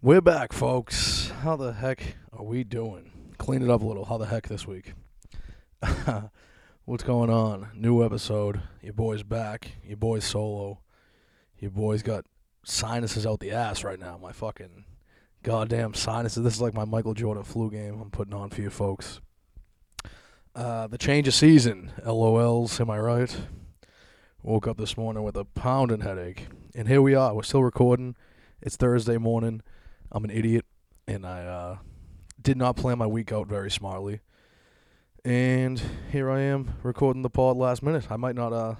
We're back, folks. How the heck are we doing? Clean it up a little. How the heck this week? What's going on? New episode. Your boy's back. Your boy's solo. Your boy's got sinuses out the ass right now. My fucking goddamn sinuses. This is like my Michael Jordan flu game I'm putting on for you folks. Uh, the change of season. LOLs, am I right? Woke up this morning with a pounding headache. And here we are. We're still recording. It's Thursday morning. I'm an idiot, and I uh, did not plan my week out very smartly. And here I am recording the pod last minute. I might not uh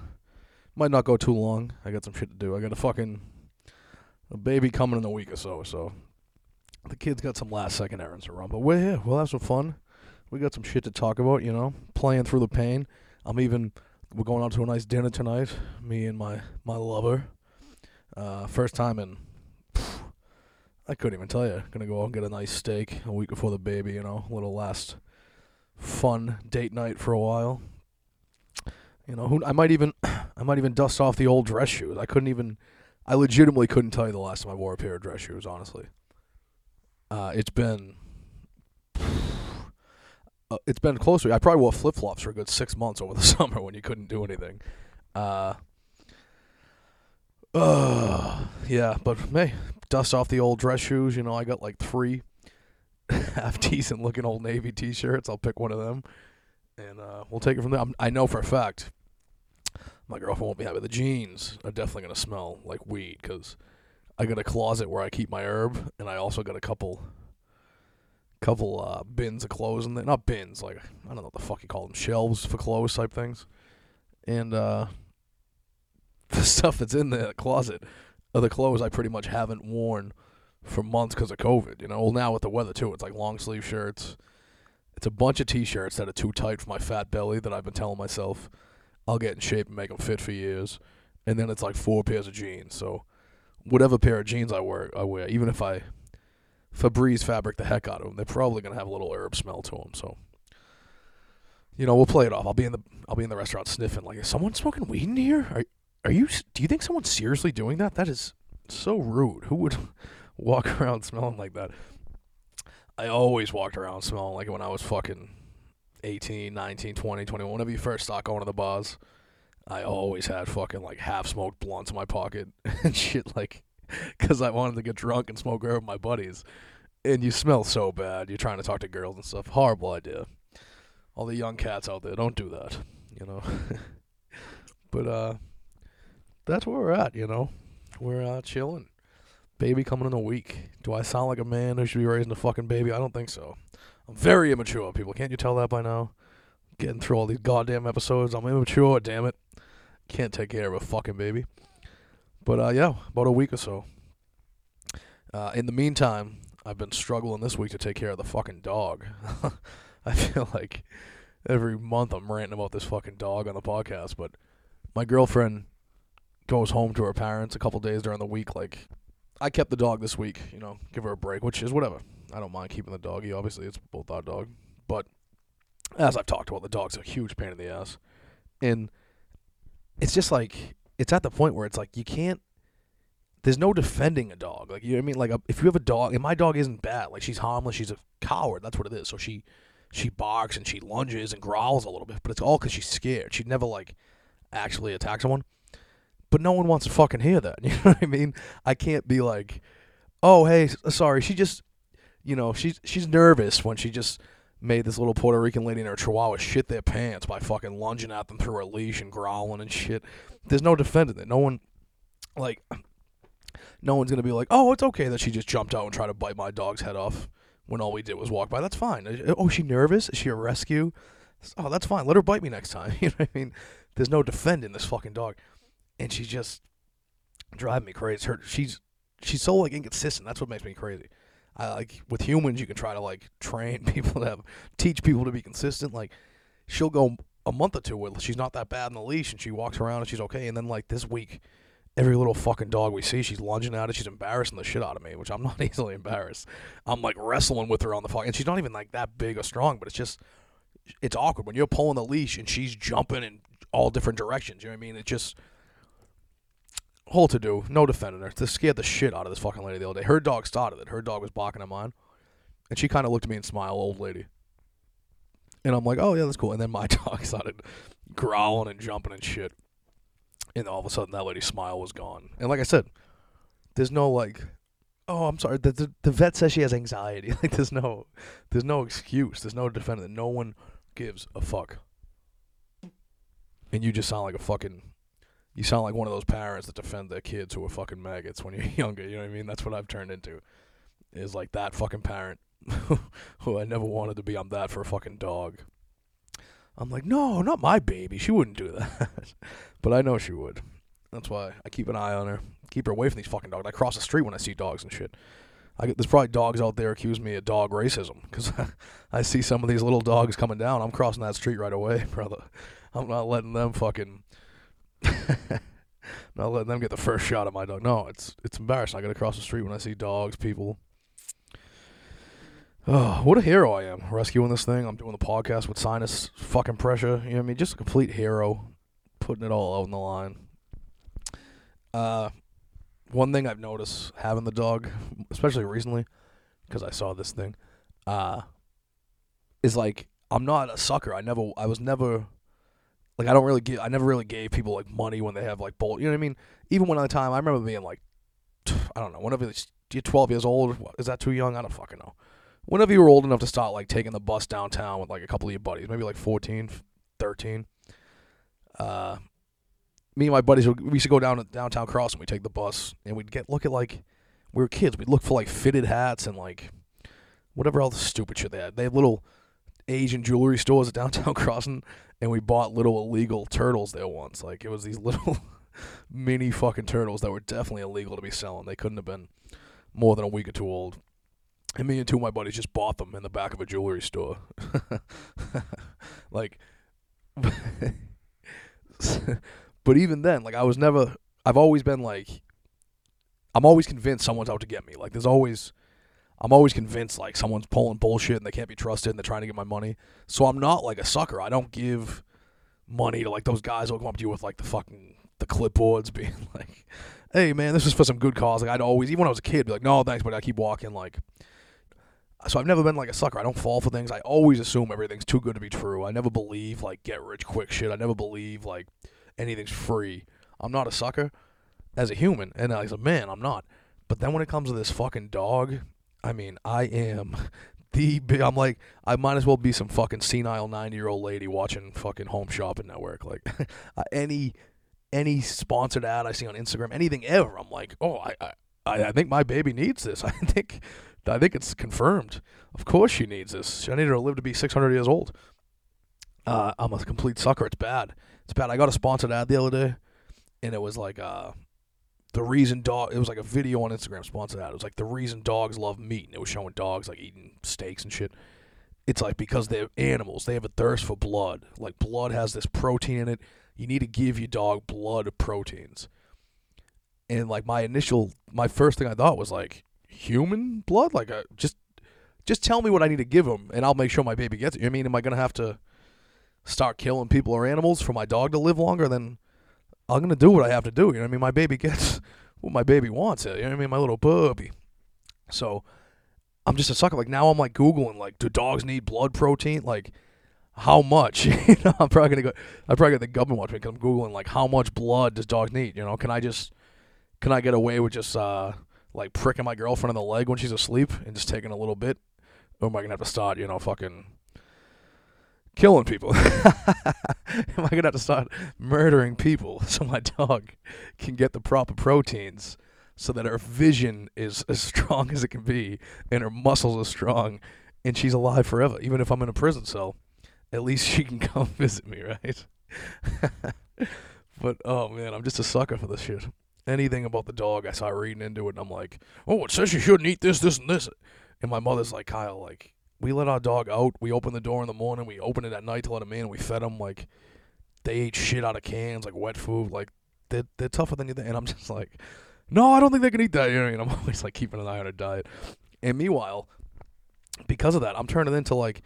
might not go too long. I got some shit to do. I got a fucking a baby coming in a week or so, so the kid's got some last second errands to run. But we're here. We'll have some fun. We got some shit to talk about, you know, playing through the pain. I'm even we're going out to a nice dinner tonight, me and my my lover. Uh, first time in I couldn't even tell you. Gonna go out and get a nice steak a week before the baby, you know, a little last fun date night for a while. You know, who I might even I might even dust off the old dress shoes. I couldn't even I legitimately couldn't tell you the last time I wore a pair of dress shoes, honestly. Uh, it's been uh, it's been closer. I probably wore flip flops for a good six months over the summer when you couldn't do anything. Uh, uh, yeah, but hey, dust off the old dress shoes. You know, I got like three half decent looking old navy t-shirts. I'll pick one of them, and uh, we'll take it from there. I'm, I know for a fact my girlfriend won't be happy. The jeans are definitely gonna smell like weed because I got a closet where I keep my herb, and I also got a couple couple uh, bins of clothes in there. Not bins, like I don't know what the fuck you call them, shelves for clothes type things. And uh, the stuff that's in the closet are the clothes I pretty much haven't worn for months because of COVID. You know, well now with the weather too, it's like long sleeve shirts. It's a bunch of t-shirts that are too tight for my fat belly that I've been telling myself I'll get in shape and make them fit for years. And then it's like four pairs of jeans. So whatever pair of jeans I wear, I wear, even if I Febreze fabric the heck out of them, they're probably gonna have a little herb smell to them. So you know, we'll play it off. I'll be in the I'll be in the restaurant sniffing like, is someone smoking weed in here? Are are you? Do you think someone's seriously doing that? That is so rude. Who would walk around smelling like that? I always walked around smelling like when I was fucking 18, 19, 20, 21. Whenever you first start going to the bars, I always had fucking like half smoked blunts in my pocket and shit like because I wanted to get drunk and smoke herb with my buddies. And you smell so bad. You're trying to talk to girls and stuff. Horrible idea. All the young cats out there, don't do that. You know. but uh that's where we're at, you know. We're uh, chilling. Baby coming in a week. Do I sound like a man who should be raising a fucking baby? I don't think so. I'm very immature, people. Can't you tell that by now? Getting through all these goddamn episodes. I'm immature, damn it. Can't take care of a fucking baby. But uh, yeah, about a week or so. Uh, in the meantime, I've been struggling this week to take care of the fucking dog. I feel like every month I'm ranting about this fucking dog on the podcast, but my girlfriend goes home to her parents a couple days during the week. Like, I kept the dog this week, you know, give her a break, which is whatever. I don't mind keeping the doggy. Obviously, it's both our dog. But as I've talked about, the dog's a huge pain in the ass. And it's just like, it's at the point where it's like, you can't, there's no defending a dog. Like, you know what I mean? Like, a, if you have a dog, and my dog isn't bad, like, she's harmless, she's a coward. That's what it is. So she, she barks and she lunges and growls a little bit, but it's all because she's scared. She'd never, like, actually attack someone but no one wants to fucking hear that. You know what I mean? I can't be like, oh hey, uh, sorry, she just, you know, she's she's nervous when she just made this little Puerto Rican lady and her chihuahua shit their pants by fucking lunging at them through her leash and growling and shit. There's no defending it. No one, like, no one's gonna be like, oh, it's okay that she just jumped out and tried to bite my dog's head off when all we did was walk by. That's fine. Uh, uh, oh, is she nervous? Is she a rescue? Oh, that's fine. Let her bite me next time. You know what I mean? There's no defending this fucking dog and she's just driving me crazy. Her she's she's so like inconsistent. That's what makes me crazy. I like with humans you can try to like train people to have teach people to be consistent. Like she'll go a month or two with she's not that bad in the leash and she walks around and she's okay. And then like this week, every little fucking dog we see, she's lunging at it. She's embarrassing the shit out of me, which I'm not easily embarrassed. I'm like wrestling with her on the fuck, and she's not even like that big or strong, but it's just it's awkward when you're pulling the leash and she's jumping in all different directions. You know what I mean? It just whole to do, no defending her. This scared the shit out of this fucking lady the other day. Her dog started it. Her dog was barking at mine, and she kind of looked at me and smiled, old lady. And I'm like, oh yeah, that's cool. And then my dog started growling and jumping and shit. And all of a sudden, that lady's smile was gone. And like I said, there's no like, oh, I'm sorry. The, the, the vet says she has anxiety. Like there's no, there's no excuse. There's no defendant. No one gives a fuck. And you just sound like a fucking, you sound like one of those parents that defend their kids who are fucking maggots when you're younger. You know what I mean? That's what I've turned into. Is like that fucking parent who I never wanted to be. I'm that for a fucking dog. I'm like, no, not my baby. She wouldn't do that. but I know she would. That's why I keep an eye on her. Keep her away from these fucking dogs. I cross the street when I see dogs and shit. I get, there's probably dogs out there accuse me of dog racism because I see some of these little dogs coming down. I'm crossing that street right away, brother. I'm not letting them fucking. not letting them get the first shot at my dog. No, it's it's embarrassing. I gotta cross the street when I see dogs, people. Oh, what a hero I am rescuing this thing. I'm doing the podcast with sinus fucking pressure. You know what I mean? Just a complete hero, putting it all out on the line. Uh, one thing I've noticed having the dog, especially recently, because I saw this thing, uh, is like I'm not a sucker. I never, I was never, like I don't really give, I never really gave people like money when they have like bolt. You know what I mean? Even when at the time, I remember being like, I don't know, whenever you're 12 years old, is that too young? I don't fucking know. Whenever you were old enough to start like taking the bus downtown with like a couple of your buddies, maybe like 14, 13. Uh, me and my buddies we used to go down to downtown cross and we take the bus and we'd get look at like we were kids we'd look for like fitted hats and like whatever else stupid shit they had they had little asian jewelry stores at downtown crossing and we bought little illegal turtles there once. Like it was these little mini fucking turtles that were definitely illegal to be selling. They couldn't have been more than a week or two old. And me and two of my buddies just bought them in the back of a jewelry store. Like but even then, like I was never I've always been like I'm always convinced someone's out to get me. Like there's always I'm always convinced like someone's pulling bullshit and they can't be trusted and they're trying to get my money. So I'm not like a sucker. I don't give money to like those guys who'll come up to you with like the fucking the clipboards being like, Hey man, this is for some good cause. Like I'd always even when I was a kid, be like, No, thanks, but I keep walking like so I've never been like a sucker. I don't fall for things. I always assume everything's too good to be true. I never believe like get rich quick shit. I never believe like anything's free. I'm not a sucker as a human, and as a man, I'm not. But then when it comes to this fucking dog, I mean, I am the big. I'm like, I might as well be some fucking senile 90 year old lady watching fucking Home Shopping Network. Like, any any sponsored ad I see on Instagram, anything ever, I'm like, oh, I, I I think my baby needs this. I think I think it's confirmed. Of course she needs this. I need her to live to be 600 years old. Uh, I'm a complete sucker. It's bad. It's bad. I got a sponsored ad the other day, and it was like uh, the reason dog. It was like a video on Instagram sponsored ad. It was like the reason dogs love meat, and it was showing dogs like eating steaks and shit. It's like because they're animals, they have a thirst for blood. Like blood has this protein in it. You need to give your dog blood proteins. And like my initial, my first thing I thought was like human blood. Like a, uh, just, just tell me what I need to give him, and I'll make sure my baby gets it. I mean, am I gonna have to? start killing people or animals for my dog to live longer, then I'm gonna do what I have to do. You know what I mean? My baby gets what my baby wants. You know what I mean? My little puppy. So I'm just a sucker. Like now I'm like googling like, do dogs need blood protein? Like how much? you know, I'm probably gonna go. I probably got the government watching because I'm googling like how much blood does dogs need? You know, can I just can I get away with just uh like pricking my girlfriend in the leg when she's asleep and just taking a little bit? Or am I gonna have to start, you know, fucking killing people? Am I gonna have to start murdering people so my dog can get the proper proteins so that her vision is as strong as it can be and her muscles are strong and she's alive forever, even if I'm in a prison cell. At least she can come visit me, right? but oh man, I'm just a sucker for this shit. Anything about the dog, I start reading into it, and I'm like, oh, it says you shouldn't eat this, this, and this. And my mother's like, Kyle, like, we let our dog out. We opened the door in the morning. We opened it at night to let him in. We fed him like they ate shit out of cans, like wet food. Like they're they're tougher than you think. And I'm just like, no, I don't think they can eat that. You know, and I'm always like keeping an eye on their diet. And meanwhile, because of that, I'm turning into like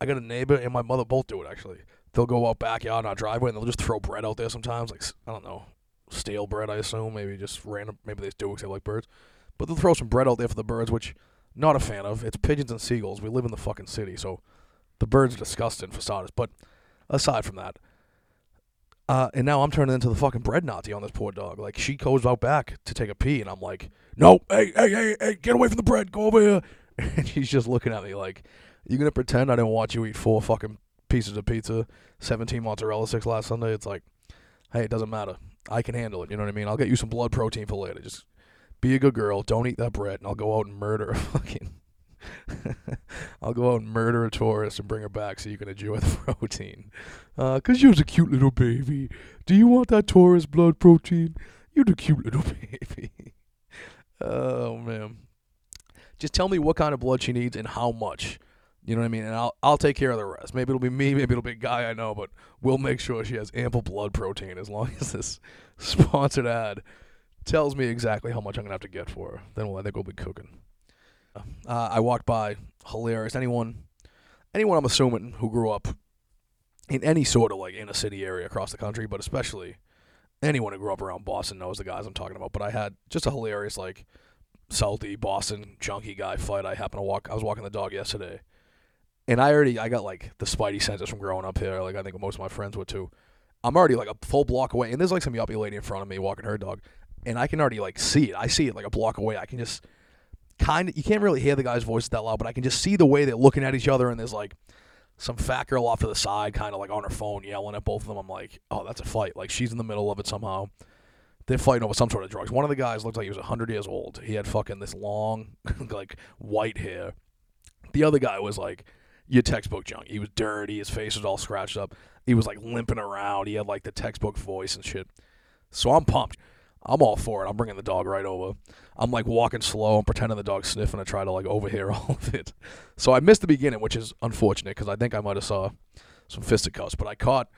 I got a neighbor and my mother both do it actually. They'll go out backyard in our driveway and they'll just throw bread out there sometimes, like I don't know, stale bread. I assume maybe just random. Maybe they do because they like birds. But they'll throw some bread out there for the birds, which not a fan of. It's pigeons and seagulls. We live in the fucking city, so the birds are disgusting starters. But aside from that, uh, and now I'm turning into the fucking bread Nazi on this poor dog. Like she goes out back to take a pee, and I'm like, "No, hey, hey, hey, hey, get away from the bread. Go over here." And she's just looking at me like, "You gonna pretend I didn't watch you eat four fucking pieces of pizza, 17 mozzarella sticks last Sunday?" It's like, hey, it doesn't matter. I can handle it. You know what I mean? I'll get you some blood protein for later. Just be a good girl. Don't eat that bread, and I'll go out and murder a fucking. I'll go out and murder a tourist and bring her back so you can enjoy the protein. Uh, cause you're a cute little baby. Do you want that tourist blood protein? You're the cute little baby. oh man. Just tell me what kind of blood she needs and how much. You know what I mean? And I'll I'll take care of the rest. Maybe it'll be me, maybe it'll be a guy I know, but we'll make sure she has ample blood protein as long as this sponsored ad tells me exactly how much I'm gonna have to get for her. Then we'll, I think we'll be cooking. Uh, I walked by, hilarious. Anyone, anyone I'm assuming who grew up in any sort of like inner city area across the country, but especially anyone who grew up around Boston knows the guys I'm talking about. But I had just a hilarious like salty Boston junkie guy fight. I happened to walk. I was walking the dog yesterday, and I already I got like the spidey senses from growing up here. Like I think most of my friends would too. I'm already like a full block away, and there's like some yuppie lady in front of me walking her dog, and I can already like see it. I see it like a block away. I can just kind of you can't really hear the guy's voice that loud, but I can just see the way they're looking at each other, and there's like some fat girl off to the side, kind of like on her phone, yelling at both of them. I'm like, oh, that's a fight. Like she's in the middle of it somehow. They're fighting over some sort of drugs. One of the guys looked like he was hundred years old. He had fucking this long, like white hair. The other guy was like your textbook junk. He was dirty. His face was all scratched up. He was like limping around. He had like the textbook voice and shit. So I'm pumped. I'm all for it. I'm bringing the dog right over. I'm like walking slow. I'm pretending the dog's sniffing to try to like overhear all of it. So I missed the beginning, which is unfortunate because I think I might have saw some fisticuffs, but I caught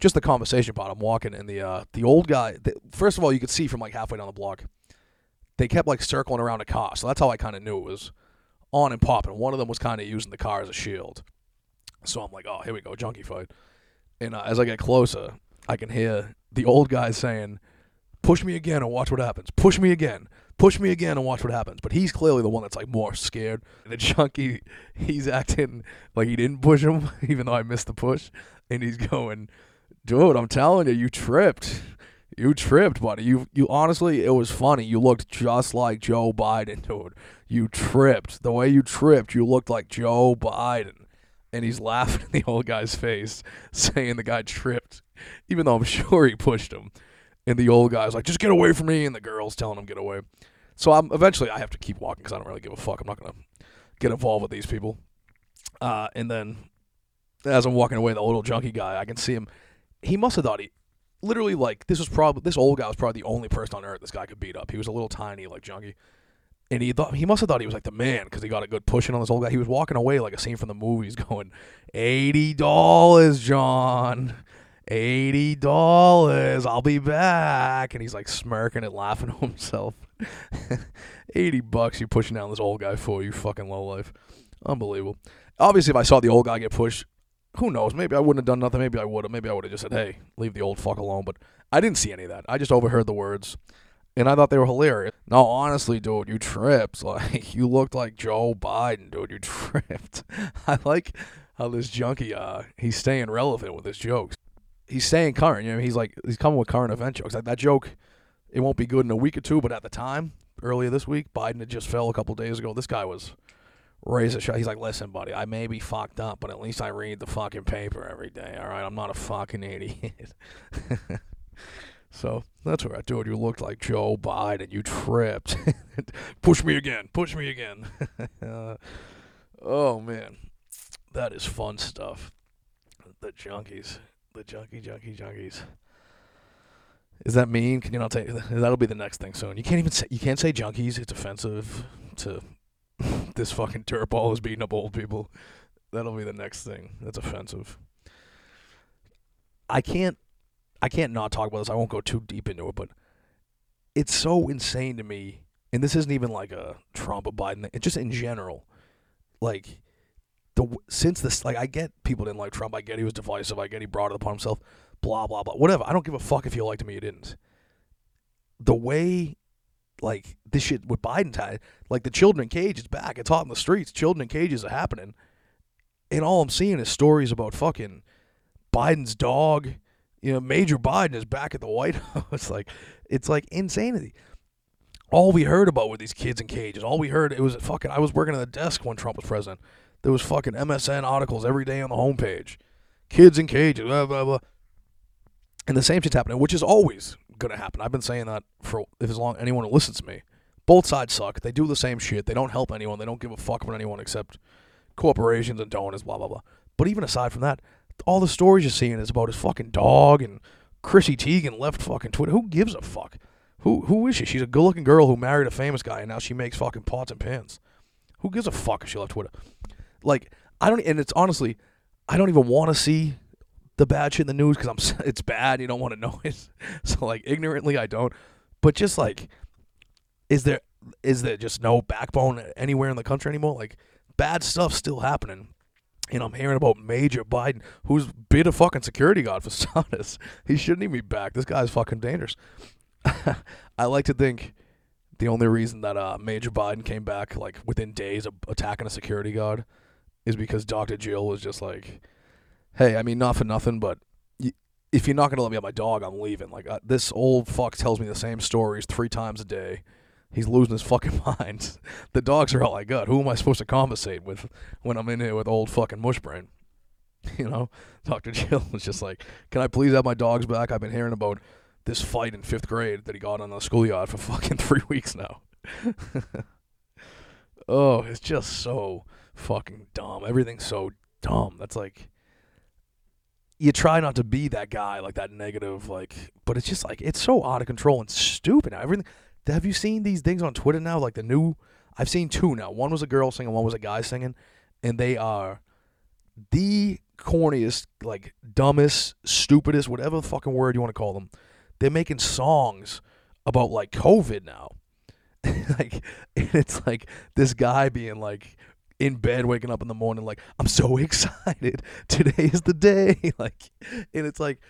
just the conversation part. I'm walking and the uh, the old guy. The, first of all, you could see from like halfway down the block, they kept like circling around a car. So that's how I kind of knew it was on and popping. One of them was kind of using the car as a shield. So I'm like, oh, here we go, junkie fight. And uh, as I get closer, I can hear the old guy saying push me again and watch what happens. Push me again. Push me again and watch what happens. But he's clearly the one that's like more scared. And the junkie, he's acting like he didn't push him, even though I missed the push. And he's going, dude, I'm telling you, you tripped. You tripped, buddy. You you honestly, it was funny. You looked just like Joe Biden, dude. You tripped. The way you tripped, you looked like Joe Biden. And he's laughing in the old guy's face, saying the guy tripped, even though I'm sure he pushed him and the old guy's like, "Just get away from me," and the girl's telling him get away. So I'm eventually I have to keep walking because I don't really give a fuck. I'm not gonna get involved with these people. Uh, and then as I'm walking away, the old junkie guy, I can see him. He must have thought he literally like this was probably this old guy was probably the only person on earth this guy could beat up. He was a little tiny like junkie. And he thought he must have thought he was like the man because he got a good pushing on this old guy. He was walking away like a scene from the movies, going, eighty dollars, John eighty dollars. I'll be back. And he's like smirking and laughing to himself. eighty bucks you pushing down this old guy for you fucking low life. Unbelievable. Obviously, if I saw the old guy get pushed, who knows? Maybe I wouldn't have done nothing. Maybe I would have. Maybe I would have just said, "Hey, leave the old fuck alone." But I didn't see any of that. I just overheard the words, and I thought they were hilarious. No, honestly, dude, you tripped. Like you looked like Joe Biden, dude. You tripped. I like how this junkie, uh, he's staying relevant with his jokes he's staying current. You know, he's like he's coming with current event jokes. Like that joke, it won't be good in a week or two, but at the time, earlier this week, Biden had just fell a couple days ago. This guy was razor sharp. He's like, listen, buddy, I may be fucked up, but at least I read the fucking paper every day. All right, I'm not a fucking idiot. so that's where I told you looked like Joe Biden. You tripped. Push me again. Push me again. uh, oh man, that is fun stuff. The junkies the junkie, junkie, junkies. Is that mean? Can you not say that'll be the next thing soon? You can't even say you can't say junkies. It's offensive to this fucking dirtball is beating up old people. That'll be the next thing. That's offensive. I can't I can't not talk about this. I won't go too deep into it, but it's so insane to me. And this isn't even like a Trump or Biden. It's just in general. Like the since this like I get people didn't like Trump. I get he was divisive. I get he brought it upon himself. Blah blah blah. Whatever. I don't give a fuck if you liked him or you didn't. the way like this shit with Biden tied, like the children in cages back. It's hot in the streets. Children in cages are happening, and all I'm seeing is stories about fucking Biden's dog. You know, Major Biden is back at the White House. like, it's like insanity. All we heard about were these kids in cages. All we heard it was fucking. I was working at the desk when Trump was president. There was fucking MSN articles every day on the homepage. Kids in cages, blah blah blah. And the same shit's happening, which is always gonna happen. I've been saying that for as long anyone who listens to me. Both sides suck. They do the same shit. They don't help anyone. They don't give a fuck about anyone except corporations and donors. Blah blah blah. But even aside from that, all the stories you're seeing is about his fucking dog and Chrissy Teigen left fucking Twitter. Who gives a fuck? Who who is she? She's a good looking girl who married a famous guy and now she makes fucking pots and pans. Who gives a fuck if she left Twitter? Like I don't and it's honestly I don't even want to see the bad shit in the news because I'm it's bad. You don't want to know it. So like ignorantly, I don't. But just like, is there is there just no backbone anywhere in the country anymore? Like bad stuff still happening. And I'm hearing about Major Biden, who's been a fucking security guard for SOTUS. He shouldn't even be back. This guy's fucking dangerous. I like to think the only reason that uh, Major Biden came back like within days of attacking a security guard is because Dr. Jill was just like, hey, I mean, not for nothing, but if you're not going to let me have my dog, I'm leaving. Like, uh, this old fuck tells me the same stories three times a day. He's losing his fucking mind. the dogs are all I got. Who am I supposed to conversate with when I'm in here with old fucking mushbrain? You know, Dr. Jill was just like, can I please have my dogs back? I've been hearing about this fight in fifth grade that he got on the schoolyard for fucking three weeks now. oh, it's just so fucking dumb. Everything's so dumb. That's like you try not to be that guy, like that negative, like. But it's just like it's so out of control and stupid. Everything. Have you seen these things on Twitter now? Like the new. I've seen two now. One was a girl singing, one was a guy singing, and they are the corniest, like dumbest, stupidest, whatever fucking word you want to call them. They're making songs about like COVID now. like it's like this guy being like in bed waking up in the morning like i'm so excited. Today is the day. Like and it's like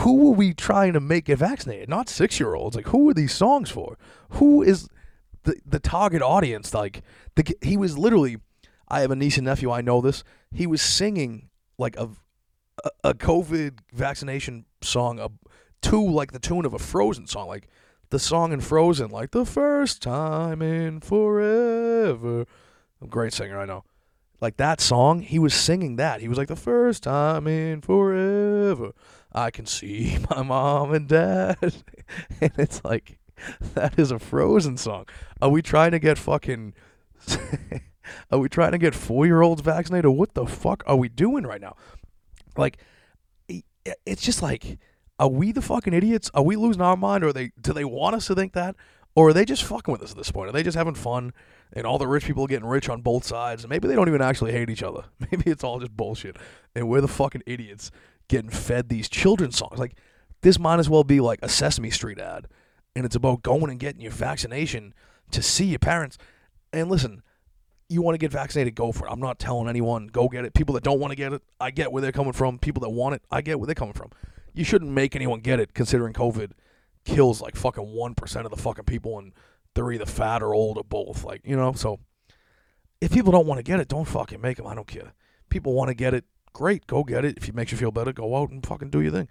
who are we trying to make get vaccinated? Not six year olds like who are these songs for? Who is the the target audience? Like the he was literally i have a niece and nephew i know this. He was singing like a a, covid vaccination song a, to like the tune of a frozen song. Like the song in frozen like the first time in forever great singer, I know. Like that song, he was singing that. He was like, the first time in forever, I can see my mom and dad. and it's like, that is a Frozen song. Are we trying to get fucking. are we trying to get four year olds vaccinated? What the fuck are we doing right now? Like, it's just like, are we the fucking idiots? Are we losing our mind? Or they do they want us to think that? Or are they just fucking with us at this point? Are they just having fun? And all the rich people getting rich on both sides. And maybe they don't even actually hate each other. Maybe it's all just bullshit. And we're the fucking idiots getting fed these children's songs. Like this might as well be like a Sesame Street ad, and it's about going and getting your vaccination to see your parents. And listen, you want to get vaccinated, go for it. I'm not telling anyone go get it. People that don't want to get it, I get where they're coming from. People that want it, I get where they're coming from. You shouldn't make anyone get it, considering COVID kills like fucking one percent of the fucking people and they're either fat or old or both. Like, you know, so if people don't want to get it, don't fucking make them. I don't care. People want to get it, great, go get it. If it makes you feel better, go out and fucking do your thing.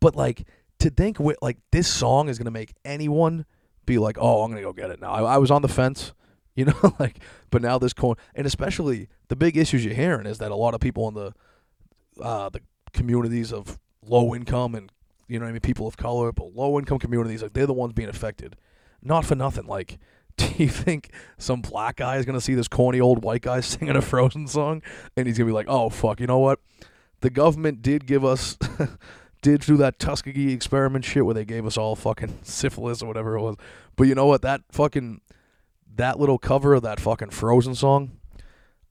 But like to think with like this song is gonna make anyone be like, oh, I'm gonna go get it now. I, I was on the fence, you know, like, but now this coin, and especially the big issues you're hearing is that a lot of people in the uh, the communities of low income and you know what I mean, people of color, but low income communities, like they're the ones being affected not for nothing. Like, do you think some black guy is gonna see this corny old white guy singing a Frozen song and he's gonna be like, "Oh fuck, you know what? The government did give us." did do that Tuskegee experiment shit where they gave us all fucking syphilis or whatever it was. But you know what? That fucking that little cover of that fucking Frozen song,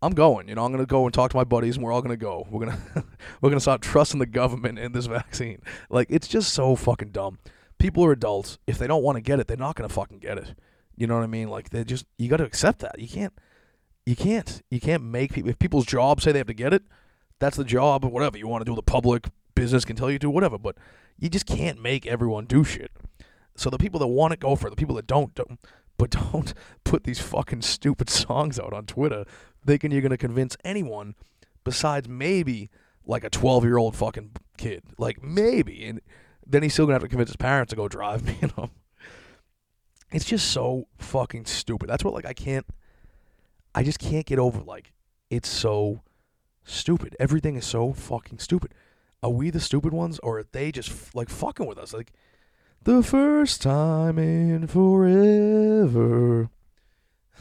I'm going. You know, I'm gonna go and talk to my buddies, and we're all gonna go. We're gonna we're gonna start trusting the government in this vaccine. Like it's just so fucking dumb people are adults. If they don't want to get it, they're not going to fucking get it. You know what I mean? Like they just you got to accept that. You can't you can't you can't make people if people's jobs say they have to get it, that's the job or whatever. You want to do the public business can tell you to whatever, but you just can't make everyone do shit. So the people that want to go for it, the people that don't, don't, but don't put these fucking stupid songs out on Twitter, thinking you're gonna convince anyone besides maybe like a 12 year old fucking kid, like maybe, and then he's still gonna have to convince his parents to go drive, me. you know. It's just so fucking stupid. That's what like I can't I just can't get over like it's so stupid. Everything is so fucking stupid. Are we the stupid ones or are they just like fucking with us? Like the first time in forever.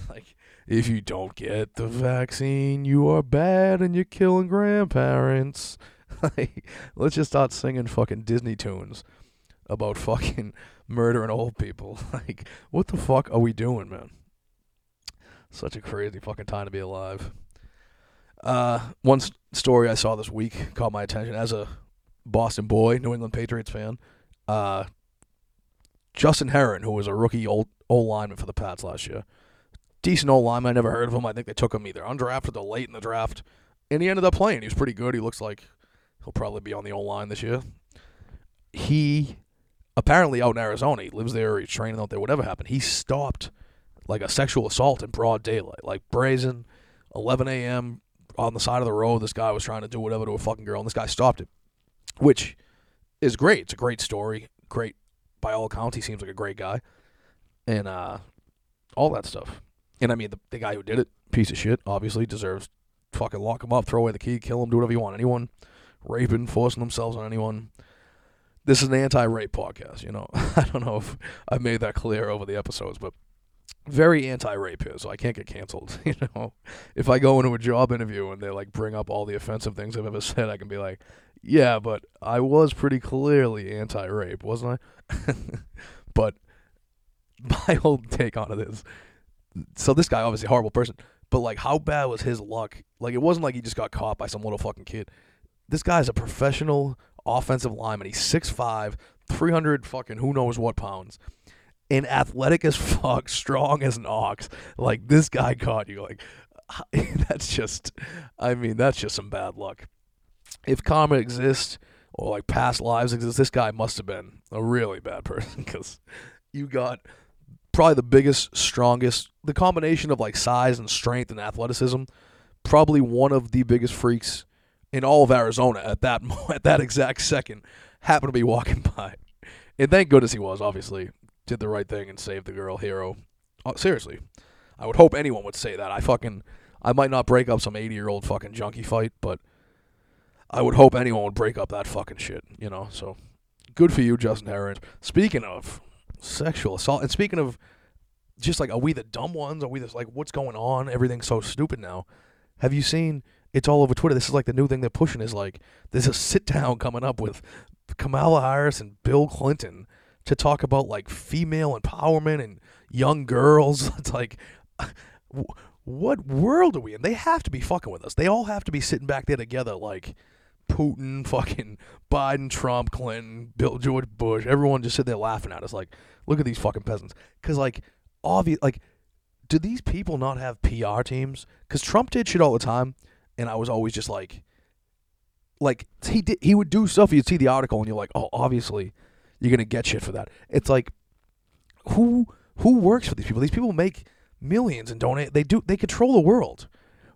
Like if you don't get the vaccine, you are bad and you're killing grandparents. Like let's just start singing fucking Disney tunes about fucking murdering old people. Like, what the fuck are we doing, man? Such a crazy fucking time to be alive. Uh, one s- story I saw this week caught my attention as a Boston boy, New England Patriots fan. Uh, Justin Herron, who was a rookie old old lineman for the Pats last year, decent old lineman. I never heard of him. I think they took him either undrafted or late in the draft, and he ended up playing. He was pretty good. He looks like he'll probably be on the old line this year. He apparently out in Arizona. He lives there. He's training out there. Whatever happened, he stopped like a sexual assault in broad daylight, like brazen, 11 a.m. on the side of the road. This guy was trying to do whatever to a fucking girl, and this guy stopped him, which is great. It's a great story. Great by all accounts. He seems like a great guy, and uh, all that stuff. And I mean, the, the guy who did it, piece of shit, obviously deserves fucking lock him up, throw away the key, kill him, do whatever you want. Anyone raping, forcing themselves on anyone this is an anti-rape podcast. You know, I don't know if I've made that clear over the episodes, but very anti-rape here, so I can't get canceled. You know, if I go into a job interview and they like bring up all the offensive things I've ever said, I can be like, "Yeah, but I was pretty clearly anti-rape, wasn't I?" but my whole take on it is, so this guy obviously a horrible person, but like, how bad was his luck? Like, it wasn't like he just got caught by some little fucking kid. This guy's a professional offensive lineman. He's 6'5", 300 fucking who knows what pounds. And athletic as fuck, strong as an ox. Like this guy caught you. Like that's just I mean, that's just some bad luck. If karma exists or like past lives exist, this guy must have been a really bad person because you got probably the biggest, strongest, the combination of like size and strength and athleticism, probably one of the biggest freaks in all of Arizona at that at that exact second happened to be walking by. And thank goodness he was, obviously. Did the right thing and saved the girl hero. Oh, seriously. I would hope anyone would say that. I fucking I might not break up some 80-year-old fucking junkie fight, but I would hope anyone would break up that fucking shit, you know. So good for you, Justin Herron. Speaking of sexual assault and speaking of just like are we the dumb ones? Are we this like what's going on? Everything's so stupid now. Have you seen it's all over Twitter. This is like the new thing they're pushing is like there's a sit down coming up with Kamala Harris and Bill Clinton to talk about like female empowerment and young girls. It's like what world are we in? They have to be fucking with us. They all have to be sitting back there together like Putin, fucking Biden, Trump, Clinton, Bill George Bush, everyone just sit there laughing at us like, look at these fucking peasants. Cause like obvious like do these people not have PR teams? Cause Trump did shit all the time and I was always just like, like he did, he would do stuff. You'd see the article, and you're like, oh, obviously, you're gonna get shit for that. It's like, who who works for these people? These people make millions and donate. They do. They control the world.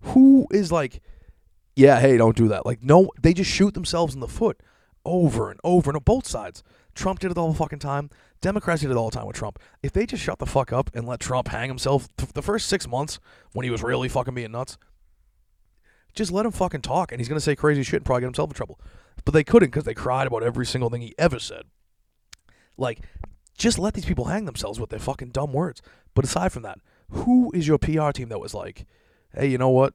Who is like, yeah, hey, don't do that. Like, no, they just shoot themselves in the foot over and over and on both sides. Trump did it all the fucking time. Democrats did it all the time with Trump. If they just shut the fuck up and let Trump hang himself th- the first six months when he was really fucking being nuts, just let him fucking talk, and he's gonna say crazy shit and probably get himself in trouble. But they couldn't because they cried about every single thing he ever said. Like, just let these people hang themselves with their fucking dumb words. But aside from that, who is your PR team that was like, hey, you know what?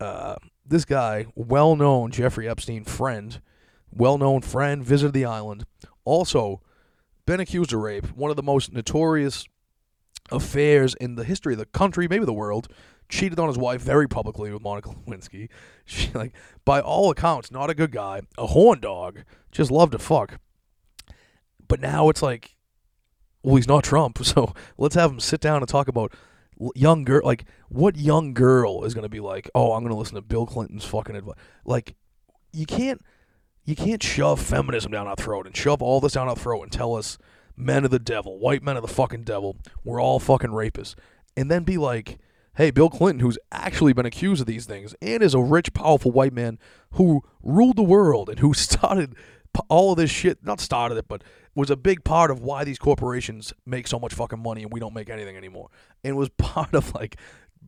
Uh, this guy, well known Jeffrey Epstein friend, well known friend, visited the island, also been accused of rape, one of the most notorious affairs in the history of the country, maybe the world, cheated on his wife very publicly with Monica Lewinsky. She like by all accounts not a good guy, a horn dog, just loved to fuck. But now it's like well he's not Trump, so let's have him sit down and talk about young girl like what young girl is going to be like, "Oh, I'm going to listen to Bill Clinton's fucking advice." Like you can't you can't shove feminism down our throat and shove all this down our throat and tell us men of the devil, white men of the fucking devil. We're all fucking rapists. And then be like, hey, Bill Clinton, who's actually been accused of these things and is a rich, powerful white man who ruled the world and who started all of this shit, not started it, but was a big part of why these corporations make so much fucking money and we don't make anything anymore. And was part of like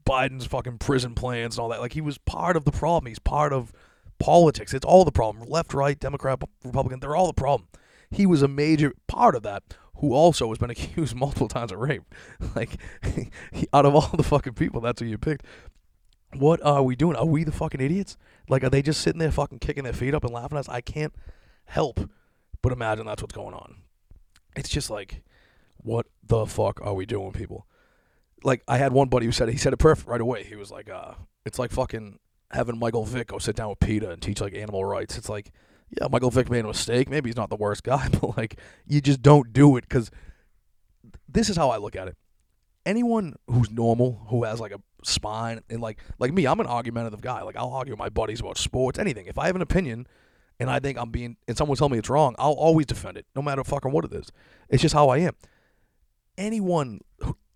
Biden's fucking prison plans and all that. Like he was part of the problem. He's part of politics. It's all the problem. Left, right, Democrat, Republican, they're all the problem. He was a major part of that who also has been accused multiple times of rape. Like, out of all the fucking people, that's who you picked. What are we doing? Are we the fucking idiots? Like, are they just sitting there fucking kicking their feet up and laughing at us? I can't help but imagine that's what's going on. It's just like, what the fuck are we doing, people? Like, I had one buddy who said he said it perfect right away. He was like, uh, it's like fucking having Michael Vick go sit down with PETA and teach like animal rights. It's like yeah, Michael Vick made a mistake. Maybe he's not the worst guy, but like you just don't do it because this is how I look at it. Anyone who's normal, who has like a spine, and like like me, I'm an argumentative guy. Like I'll argue with my buddies about sports, anything. If I have an opinion and I think I'm being, and someone tell me it's wrong, I'll always defend it, no matter fucking what it is. It's just how I am. Anyone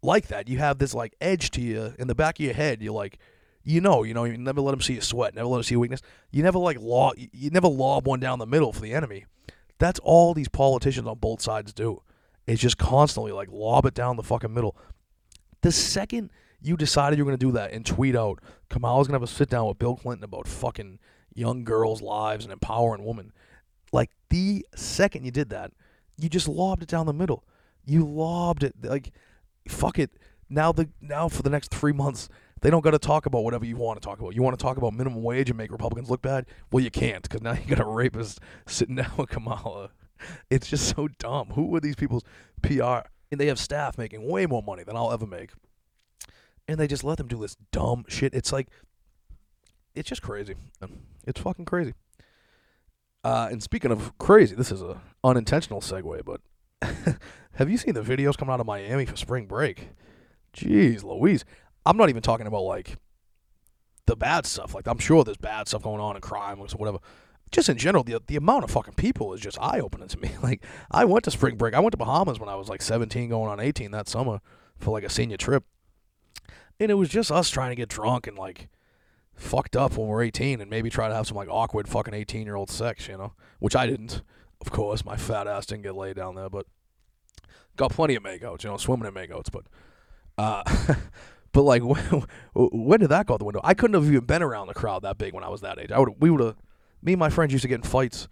like that, you have this like edge to you in the back of your head. You're like, you know, you know, you never let them see you sweat, never let them see your weakness. You never like lob, you never lob one down the middle for the enemy. That's all these politicians on both sides do. It's just constantly like lob it down the fucking middle. The second you decided you're going to do that and tweet out, Kamala's going to have a sit down with Bill Clinton about fucking young girls' lives and empowering women. Like the second you did that, you just lobbed it down the middle. You lobbed it like, fuck it. Now the now for the next three months, they don't got to talk about whatever you want to talk about. You want to talk about minimum wage and make Republicans look bad? Well, you can't because now you got a rapist sitting down with Kamala. It's just so dumb. Who are these people's PR? And they have staff making way more money than I'll ever make. And they just let them do this dumb shit. It's like, it's just crazy. It's fucking crazy. Uh, and speaking of crazy, this is a unintentional segue, but have you seen the videos coming out of Miami for spring break? Jeez Louise. I'm not even talking about like the bad stuff. Like I'm sure there's bad stuff going on in crime or whatever. Just in general, the the amount of fucking people is just eye opening to me. Like I went to spring break. I went to Bahamas when I was like 17, going on 18 that summer for like a senior trip, and it was just us trying to get drunk and like fucked up when we're 18 and maybe try to have some like awkward fucking 18 year old sex, you know, which I didn't. Of course, my fat ass didn't get laid down there, but got plenty of makeouts, you know, swimming in makeouts, but. Uh, But like, when, did that go out the window? I couldn't have even been around the crowd that big when I was that age. I would, we would have, me and my friends used to get in fights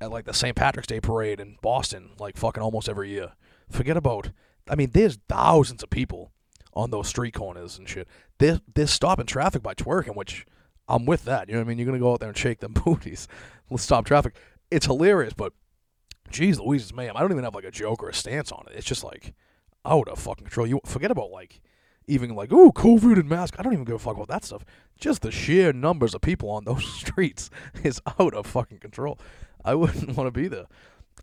at like the St. Patrick's Day parade in Boston, like fucking almost every year. Forget about, I mean, there's thousands of people on those street corners and shit. They're, they're stopping traffic by twerking, which I'm with that. You know what I mean? You're going to go out there and shake them booties. Let's stop traffic. It's hilarious, but geez Louise, ma'am, I don't even have like a joke or a stance on it. It's just like out of fucking control. You forget about like even like, oh, COVID and mask. I don't even give a fuck about that stuff. Just the sheer numbers of people on those streets is out of fucking control. I wouldn't want to be there.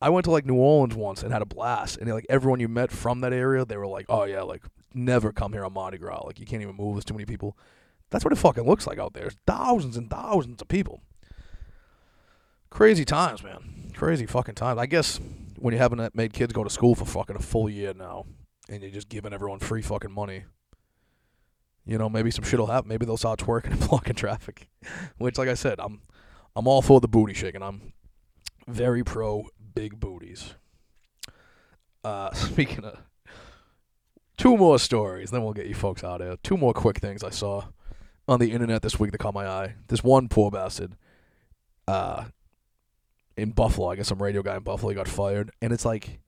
I went to like New Orleans once and had a blast, and like everyone you met from that area, they were like, "Oh yeah, like never come here on Mardi Gras. Like you can't even move. There's too many people." That's what it fucking looks like out there. Thousands and thousands of people. Crazy times, man. Crazy fucking times. I guess when you haven't uh, made kids go to school for fucking a full year now, and you're just giving everyone free fucking money, you know, maybe some shit will happen. Maybe they'll start twerking and blocking traffic. Which, like I said, I'm I'm all for the booty shaking. I'm very pro big booties. Uh, speaking of two more stories, then we'll get you folks out of here. Two more quick things I saw on the internet this week that caught my eye. This one poor bastard, uh, in Buffalo, I guess some radio guy in Buffalo got fired, and it's like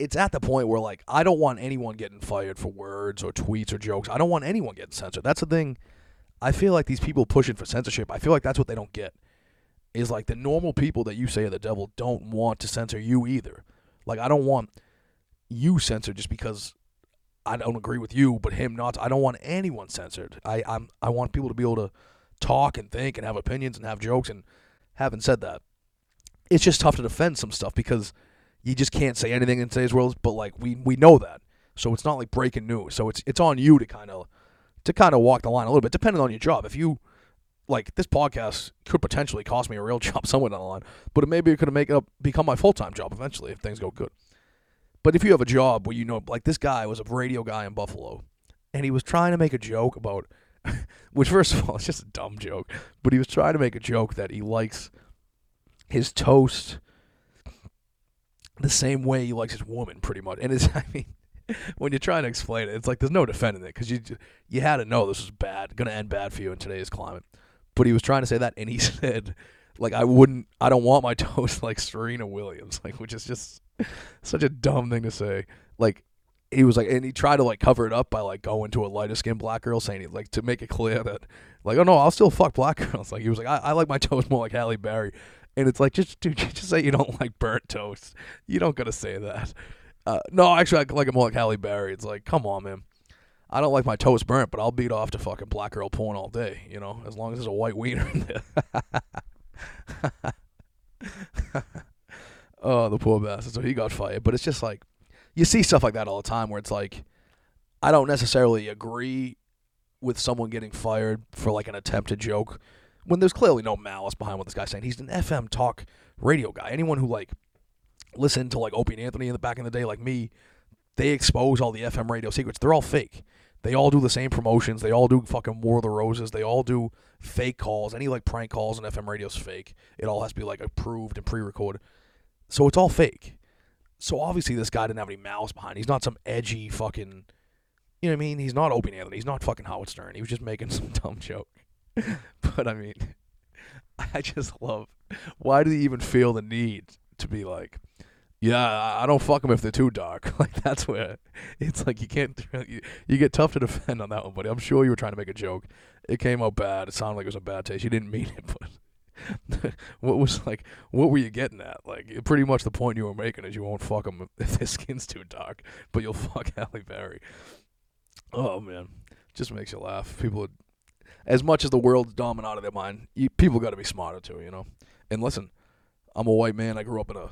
it's at the point where like I don't want anyone getting fired for words or tweets or jokes. I don't want anyone getting censored. That's the thing. I feel like these people pushing for censorship. I feel like that's what they don't get. Is like the normal people that you say are the devil don't want to censor you either. Like I don't want you censored just because I don't agree with you, but him not. I don't want anyone censored. I I'm I want people to be able to talk and think and have opinions and have jokes. And having said that, it's just tough to defend some stuff because you just can't say anything in today's world. But like we we know that, so it's not like breaking news. So it's it's on you to kind of to kind of walk the line a little bit, depending on your job. If you like this podcast could potentially cost me a real job somewhere down the line, but it maybe it could make up become my full time job eventually if things go good. But if you have a job where you know, like this guy was a radio guy in Buffalo, and he was trying to make a joke about, which first of all, it's just a dumb joke, but he was trying to make a joke that he likes his toast the same way he likes his woman, pretty much. And it's, I mean, when you're trying to explain it, it's like there's no defending it because you you had to know this was bad, gonna end bad for you in today's climate. But he was trying to say that, and he said, like, I wouldn't, I don't want my toast like Serena Williams, like, which is just such a dumb thing to say. Like, he was like, and he tried to like cover it up by like going to a lighter skinned black girl, saying it like to make it clear that, like, oh no, I'll still fuck black girls. Like, he was like, I, I like my toast more like Halle Berry. And it's like, just dude, just say you don't like burnt toast. You don't gotta say that. Uh, no, actually, I like it more like Halle Berry. It's like, come on, man. I don't like my toast burnt, but I'll beat off to fucking black girl porn all day. You know, as long as there's a white wiener in there. oh, the poor bastard. So he got fired. But it's just like you see stuff like that all the time, where it's like I don't necessarily agree with someone getting fired for like an attempted joke when there's clearly no malice behind what this guy's saying. He's an FM talk radio guy. Anyone who like listened to like Opie and Anthony in the back in the day, like me, they expose all the FM radio secrets. They're all fake. They all do the same promotions. They all do fucking War of the Roses. They all do fake calls. Any like prank calls on FM radio's fake. It all has to be like approved and pre-recorded. So it's all fake. So obviously this guy didn't have any malice behind. He's not some edgy fucking. You know what I mean? He's not Opie and Anthony. He's not fucking Howard Stern. He was just making some dumb joke. but I mean, I just love. Why do he even feel the need to be like? Yeah, I don't fuck them if they're too dark. Like that's where it's like you can't. You, you get tough to defend on that one, buddy. I'm sure you were trying to make a joke. It came out bad. It sounded like it was a bad taste. You didn't mean it, but what was like? What were you getting at? Like pretty much the point you were making is you won't fuck them if their skin's too dark, but you'll fuck Halle Berry. Oh man, just makes you laugh. People, as much as the world's dumb and out of their mind, you, people got to be smarter too, you know. And listen, I'm a white man. I grew up in a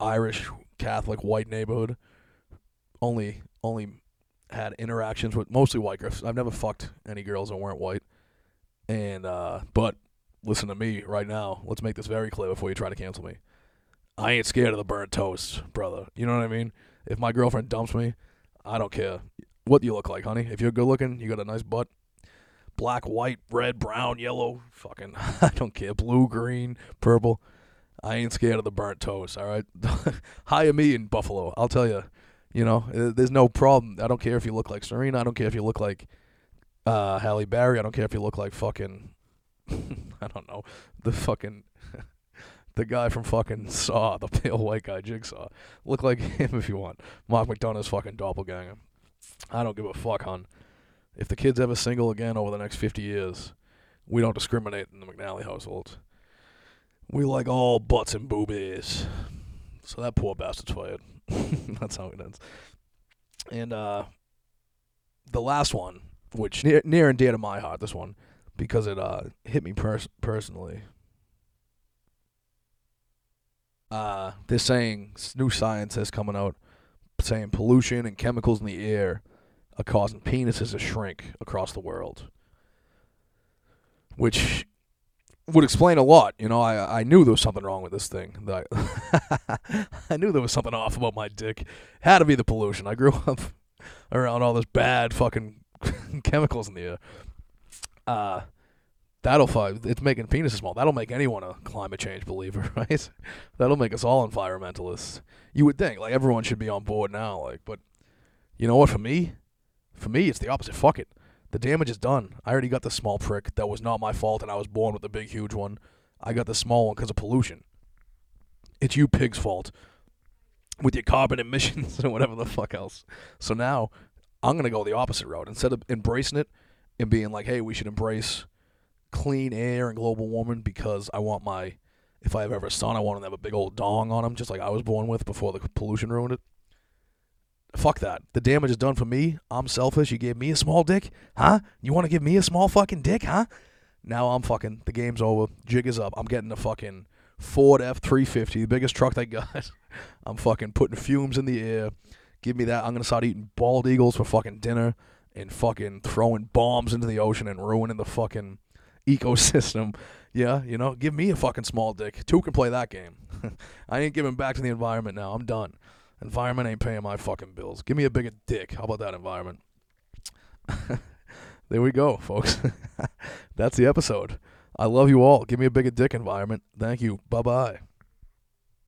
Irish Catholic white neighborhood. Only only had interactions with mostly white girls. I've never fucked any girls that weren't white. And uh but listen to me right now. Let's make this very clear before you try to cancel me. I ain't scared of the burnt toast, brother. You know what I mean? If my girlfriend dumps me, I don't care what you look like, honey. If you're good looking, you got a nice butt, black, white, red, brown, yellow, fucking I don't care. Blue, green, purple. I ain't scared of the burnt toast. All right, hire me in Buffalo. I'll tell you. You know, there's no problem. I don't care if you look like Serena. I don't care if you look like uh, Halle Berry. I don't care if you look like fucking. I don't know the fucking the guy from fucking Saw, the pale white guy, Jigsaw. Look like him if you want. Mark McDonagh's fucking doppelganger. I don't give a fuck, hon. If the kid's ever single again over the next 50 years, we don't discriminate in the McNally household. We like all butts and boobies. So that poor bastard's fired. That's how it ends. And uh, the last one, which near, near and dear to my heart, this one, because it uh, hit me pers- personally. Uh, they're saying new science is coming out, saying pollution and chemicals in the air are causing penises to shrink across the world. Which would explain a lot. You know, I I knew there was something wrong with this thing. That I knew there was something off about my dick. Had to be the pollution. I grew up around all this bad fucking chemicals in the air. Uh that'll fuck. It's making penises small. That'll make anyone a climate change believer, right? That'll make us all environmentalists. You would think like everyone should be on board now, like, but you know what? For me, for me, it's the opposite. Fuck it. The damage is done. I already got the small prick. That was not my fault, and I was born with the big, huge one. I got the small one because of pollution. It's you pig's fault with your carbon emissions and whatever the fuck else. So now I'm going to go the opposite route. Instead of embracing it and being like, hey, we should embrace clean air and global warming because I want my, if I have ever a son, I want him to have a big old dong on him, just like I was born with before the pollution ruined it. Fuck that. The damage is done for me. I'm selfish. You gave me a small dick? Huh? You want to give me a small fucking dick? Huh? Now I'm fucking. The game's over. Jig is up. I'm getting a fucking Ford F 350, the biggest truck they got. I'm fucking putting fumes in the air. Give me that. I'm to start eating bald eagles for fucking dinner and fucking throwing bombs into the ocean and ruining the fucking ecosystem. Yeah, you know, give me a fucking small dick. Two can play that game. I ain't giving back to the environment now. I'm done. Environment ain't paying my fucking bills. Give me a bigger dick. How about that environment? there we go, folks. That's the episode. I love you all. Give me a bigger dick environment. Thank you. Bye bye.